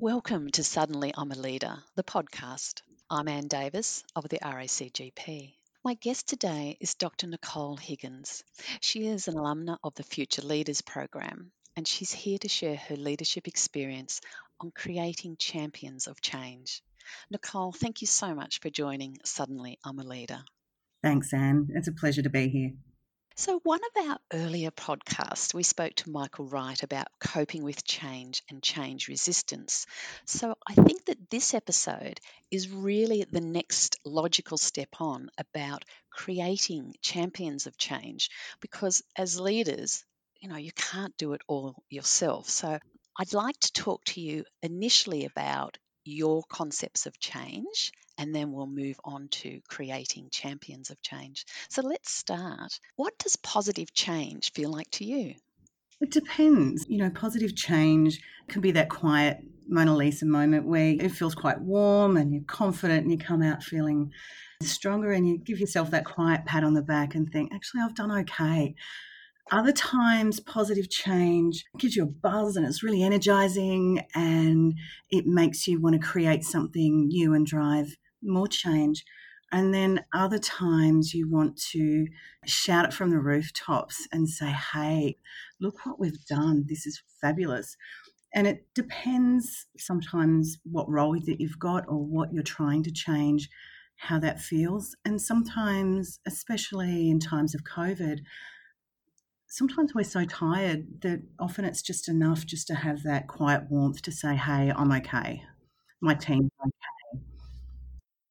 Welcome to Suddenly I'm a Leader, the podcast. I'm Anne Davis of the RACGP. My guest today is Dr. Nicole Higgins. She is an alumna of the Future Leaders program, and she's here to share her leadership experience on creating champions of change. Nicole, thank you so much for joining Suddenly I'm a Leader. Thanks, Anne. It's a pleasure to be here. So, one of our earlier podcasts, we spoke to Michael Wright about coping with change and change resistance. So, I think that this episode is really the next logical step on about creating champions of change because as leaders, you know, you can't do it all yourself. So, I'd like to talk to you initially about your concepts of change and then we'll move on to creating champions of change. So let's start. What does positive change feel like to you? It depends. You know, positive change can be that quiet Mona Lisa moment where it feels quite warm and you're confident and you come out feeling stronger and you give yourself that quiet pat on the back and think, actually, I've done okay. Other times, positive change gives you a buzz and it's really energizing and it makes you want to create something new and drive more change. And then other times you want to shout it from the rooftops and say, hey, look what we've done. This is fabulous. And it depends sometimes what role that you've got or what you're trying to change, how that feels. And sometimes, especially in times of COVID, sometimes we're so tired that often it's just enough just to have that quiet warmth to say, hey, I'm okay. My team's okay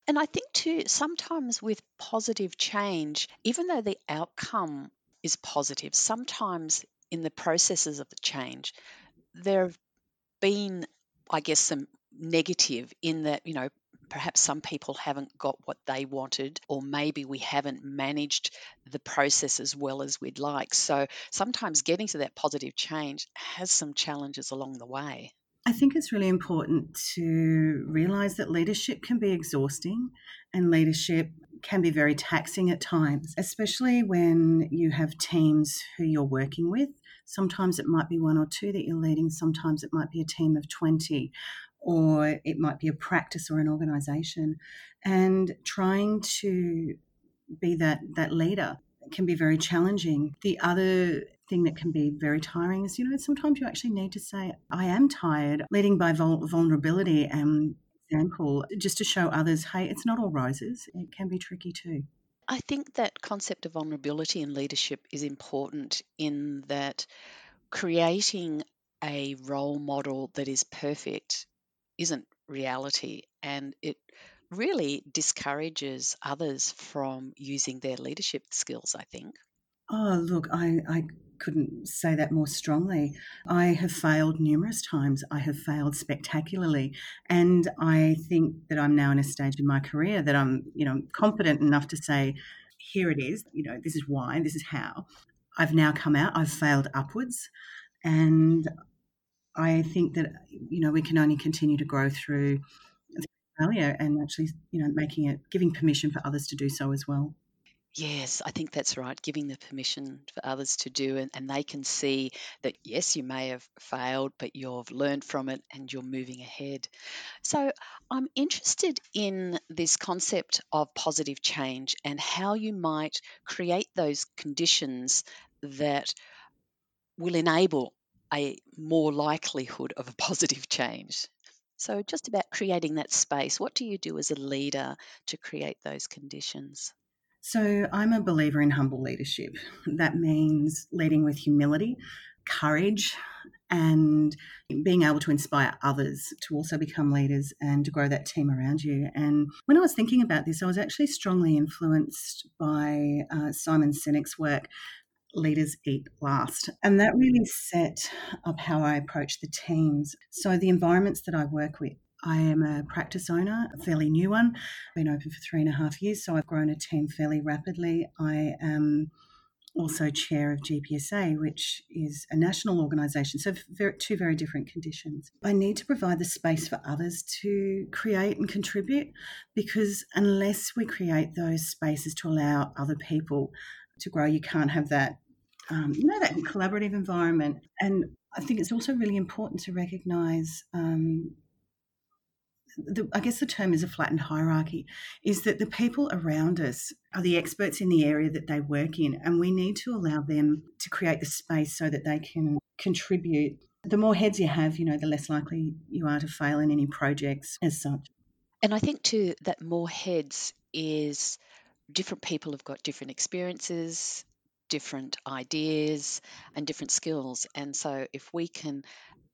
and I think too, sometimes with positive change, even though the outcome is positive, sometimes in the processes of the change, there have been, I guess, some negative in that, you know, perhaps some people haven't got what they wanted, or maybe we haven't managed the process as well as we'd like. So sometimes getting to that positive change has some challenges along the way. I think it's really important to realize that leadership can be exhausting and leadership can be very taxing at times, especially when you have teams who you're working with. Sometimes it might be one or two that you're leading, sometimes it might be a team of 20, or it might be a practice or an organization. And trying to be that, that leader can be very challenging. The other thing that can be very tiring is, you know, sometimes you actually need to say, I am tired, leading by vul- vulnerability and example, just to show others, hey, it's not all roses. It can be tricky too. I think that concept of vulnerability in leadership is important in that creating a role model that is perfect isn't reality and it really discourages others from using their leadership skills, I think. Oh, look, I, I couldn't say that more strongly. I have failed numerous times. I have failed spectacularly. And I think that I'm now in a stage in my career that I'm, you know, confident enough to say, here it is, you know, this is why, this is how. I've now come out, I've failed upwards. And I think that, you know, we can only continue to grow through failure and actually, you know, making it, giving permission for others to do so as well. Yes, I think that's right. Giving the permission for others to do it, and they can see that yes, you may have failed, but you've learned from it and you're moving ahead. So, I'm interested in this concept of positive change and how you might create those conditions that will enable a more likelihood of a positive change. So, just about creating that space, what do you do as a leader to create those conditions? So, I'm a believer in humble leadership. That means leading with humility, courage, and being able to inspire others to also become leaders and to grow that team around you. And when I was thinking about this, I was actually strongly influenced by uh, Simon Sinek's work. Leaders eat last. And that really set up how I approach the teams. So, the environments that I work with I am a practice owner, a fairly new one. I've been open for three and a half years, so I've grown a team fairly rapidly. I am also chair of GPSA, which is a national organisation, so two very different conditions. I need to provide the space for others to create and contribute because unless we create those spaces to allow other people to grow, you can't have that. Um, you know that collaborative environment, and I think it's also really important to recognise um, the, I guess the term is a flattened hierarchy, is that the people around us are the experts in the area that they work in, and we need to allow them to create the space so that they can contribute. The more heads you have, you know, the less likely you are to fail in any projects as such. And I think too that more heads is different people have got different experiences, different ideas, and different skills. And so if we can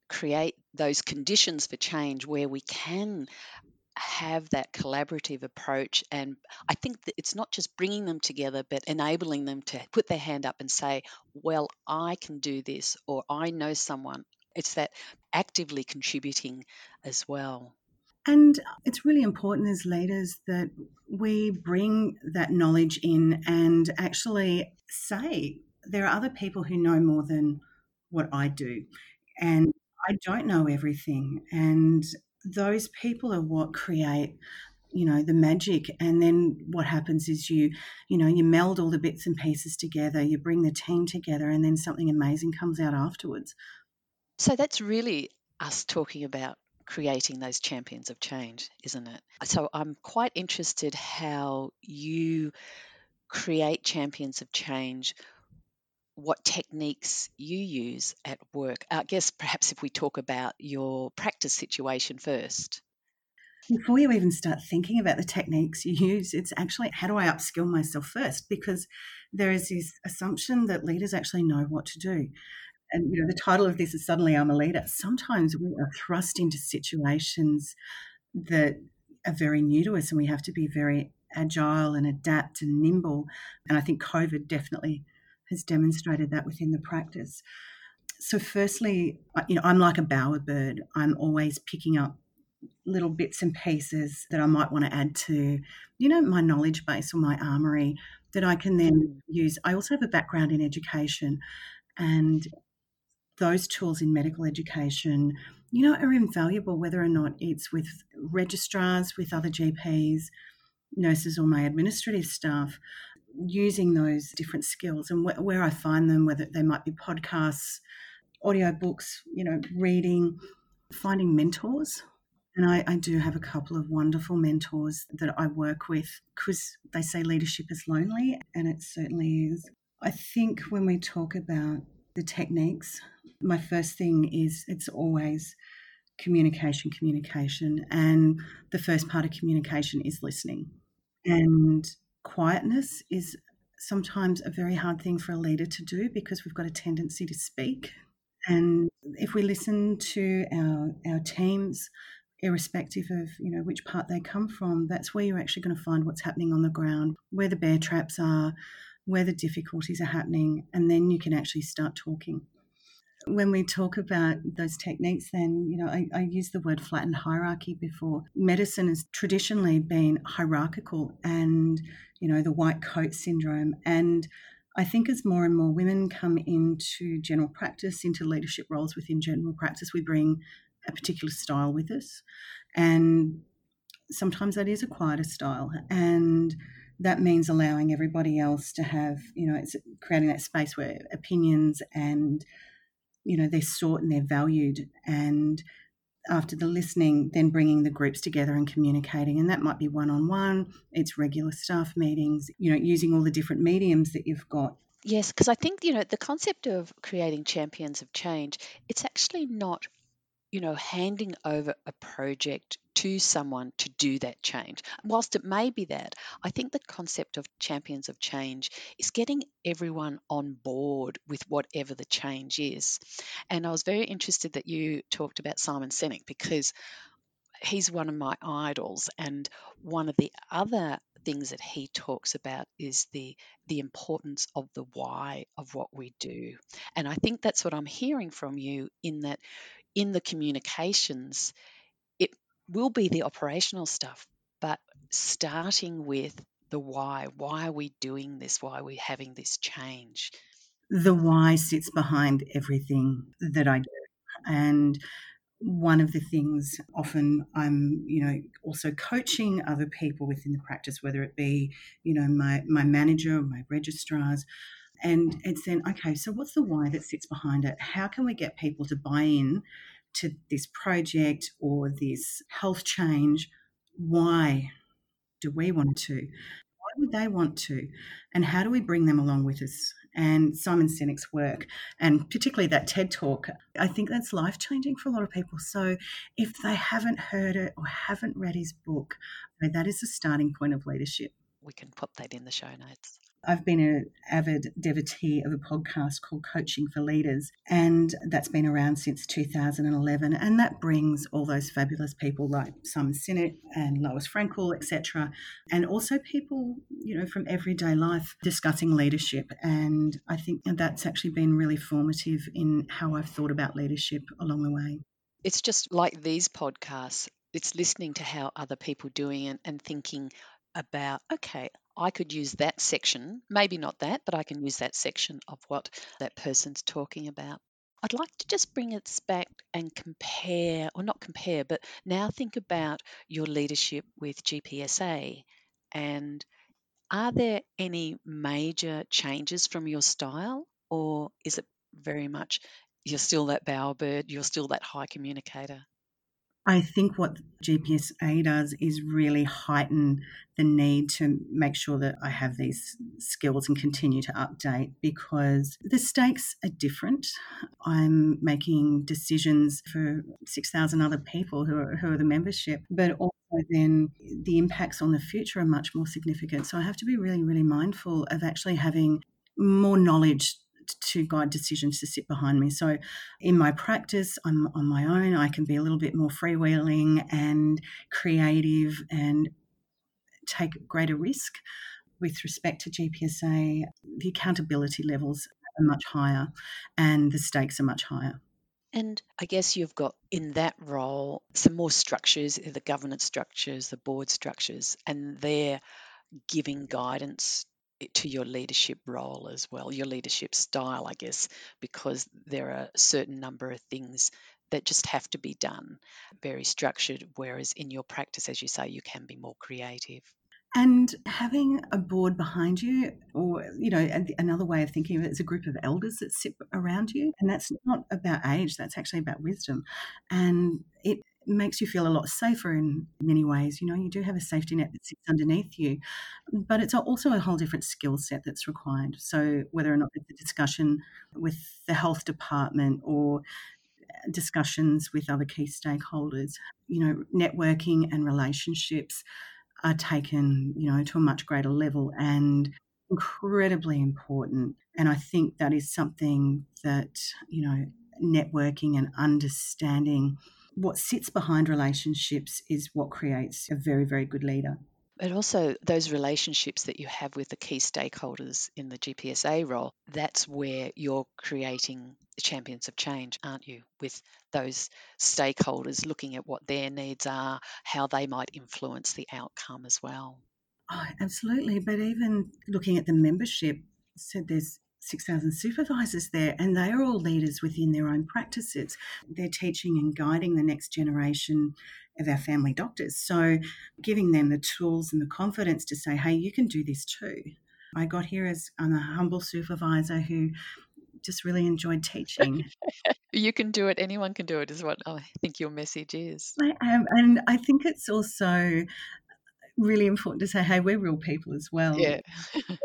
create those conditions for change where we can have that collaborative approach and i think that it's not just bringing them together but enabling them to put their hand up and say well i can do this or i know someone it's that actively contributing as well and it's really important as leaders that we bring that knowledge in and actually say there are other people who know more than what I do. And I don't know everything. And those people are what create you know the magic and then what happens is you you know you meld all the bits and pieces together you bring the team together and then something amazing comes out afterwards so that's really us talking about creating those champions of change isn't it so i'm quite interested how you create champions of change what techniques you use at work. I guess perhaps if we talk about your practice situation first. Before you even start thinking about the techniques you use, it's actually how do I upskill myself first? Because there is this assumption that leaders actually know what to do. And you know, the title of this is Suddenly I'm a Leader. Sometimes we are thrust into situations that are very new to us and we have to be very agile and adapt and nimble. And I think COVID definitely has demonstrated that within the practice. So, firstly, you know, I'm like a bowerbird. I'm always picking up little bits and pieces that I might want to add to, you know, my knowledge base or my armory that I can then mm. use. I also have a background in education, and those tools in medical education, you know, are invaluable whether or not it's with registrars, with other GPs, nurses, or my administrative staff using those different skills and wh- where I find them, whether they might be podcasts, audio books, you know, reading, finding mentors. And I, I do have a couple of wonderful mentors that I work with because they say leadership is lonely, and it certainly is. I think when we talk about the techniques, my first thing is it's always communication, communication. And the first part of communication is listening. And quietness is sometimes a very hard thing for a leader to do because we've got a tendency to speak. And if we listen to our, our teams, irrespective of you know which part they come from, that's where you're actually going to find what's happening on the ground, where the bear traps are, where the difficulties are happening, and then you can actually start talking when we talk about those techniques, then, you know, I, I use the word flattened hierarchy before. Medicine has traditionally been hierarchical and, you know, the white coat syndrome. And I think as more and more women come into general practice, into leadership roles within general practice, we bring a particular style with us. And sometimes that is a quieter style. And that means allowing everybody else to have, you know, it's creating that space where opinions and you know they're sought and they're valued. And after the listening then bringing the groups together and communicating. And that might be one-on-one it's regular staff meetings you know using all the different mediums that you've got. Yes because i think you know the concept of creating champions of change it's actually not you know, handing over a project to someone to do that change. Whilst it may be that, I think the concept of champions of change is getting everyone on board with whatever the change is. And I was very interested that you talked about Simon Sinek because he's one of my idols and one of the other things that he talks about is the the importance of the why of what we do and i think that's what i'm hearing from you in that in the communications, it will be the operational stuff, but starting with the why. Why are we doing this? Why are we having this change? The why sits behind everything that I do. And one of the things often I'm, you know, also coaching other people within the practice, whether it be, you know, my, my manager or my registrars. And it's then, okay, so what's the why that sits behind it? How can we get people to buy in to this project or this health change. Why do we want to? Why would they want to? And how do we bring them along with us? And Simon Sinek's work, and particularly that TED talk, I think that's life changing for a lot of people. So if they haven't heard it or haven't read his book, that is a starting point of leadership. We can put that in the show notes. I've been an avid devotee of a podcast called Coaching for Leaders, and that's been around since 2011. And that brings all those fabulous people like Simon Sinek and Lois Frankel, etc., and also people, you know, from everyday life discussing leadership. And I think that's actually been really formative in how I've thought about leadership along the way. It's just like these podcasts. It's listening to how other people doing it and thinking about okay I could use that section, maybe not that, but I can use that section of what that person's talking about. I'd like to just bring it back and compare, or not compare, but now think about your leadership with GPSA. And are there any major changes from your style, or is it very much you're still that bowerbird, you're still that high communicator? I think what GPSA does is really heighten the need to make sure that I have these skills and continue to update because the stakes are different. I'm making decisions for 6,000 other people who are, who are the membership, but also then the impacts on the future are much more significant. So I have to be really, really mindful of actually having more knowledge to guide decisions to sit behind me. So, in my practice, I'm on my own. I can be a little bit more freewheeling and creative and take greater risk. With respect to GPSA, the accountability levels are much higher and the stakes are much higher. And I guess you've got in that role some more structures, the governance structures, the board structures, and they're giving guidance to your leadership role as well, your leadership style, I guess, because there are a certain number of things that just have to be done, very structured, whereas in your practice, as you say, you can be more creative. And having a board behind you, or, you know, another way of thinking of it is a group of elders that sit around you. And that's not about age, that's actually about wisdom. And it makes you feel a lot safer in many ways. You know, you do have a safety net that sits underneath you, but it's also a whole different skill set that's required. So, whether or not it's a discussion with the health department or uh, discussions with other key stakeholders, you know, networking and relationships are taken, you know, to a much greater level and incredibly important. And I think that is something that, you know, networking and understanding what sits behind relationships is what creates a very, very good leader. But also, those relationships that you have with the key stakeholders in the GPSA role, that's where you're creating the champions of change, aren't you? With those stakeholders looking at what their needs are, how they might influence the outcome as well. Oh, absolutely. But even looking at the membership, so there's 6,000 supervisors there, and they are all leaders within their own practices. They're teaching and guiding the next generation of our family doctors. So, giving them the tools and the confidence to say, hey, you can do this too. I got here as I'm a humble supervisor who just really enjoyed teaching. you can do it, anyone can do it, is what I think your message is. I am, and I think it's also really important to say, hey, we're real people as well. Yeah.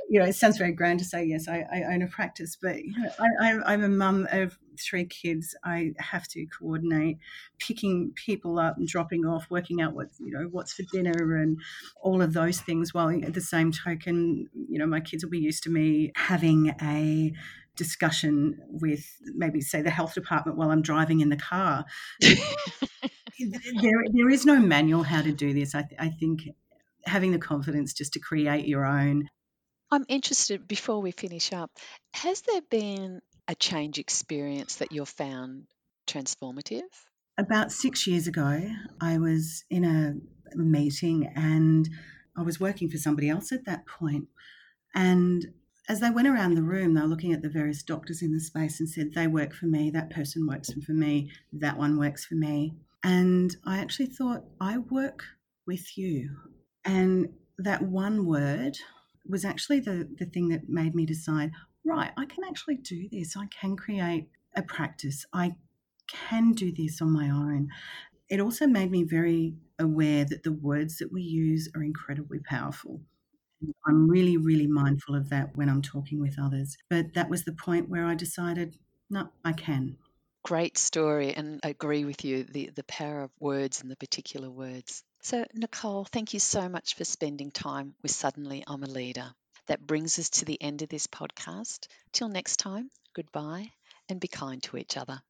you know, it sounds very grand to say, yes, I, I own a practice, but you know, I, am a mum of three kids. I have to coordinate picking people up and dropping off, working out what, you know, what's for dinner and all of those things. While at the same token, you know, my kids will be used to me having a discussion with maybe say the health department while I'm driving in the car. there, there is no manual how to do this. I, I think having the confidence just to create your own. I'm interested before we finish up, has there been a change experience that you've found transformative? About six years ago, I was in a meeting and I was working for somebody else at that point. And as they went around the room, they were looking at the various doctors in the space and said, They work for me, that person works for me, that one works for me. And I actually thought, I work with you. And that one word was actually the, the thing that made me decide, right, I can actually do this. I can create a practice. I can do this on my own. It also made me very aware that the words that we use are incredibly powerful. I'm really, really mindful of that when I'm talking with others. But that was the point where I decided, no, I can. Great story, and I agree with you the, the power of words and the particular words. So, Nicole, thank you so much for spending time with Suddenly I'm a Leader. That brings us to the end of this podcast. Till next time, goodbye and be kind to each other.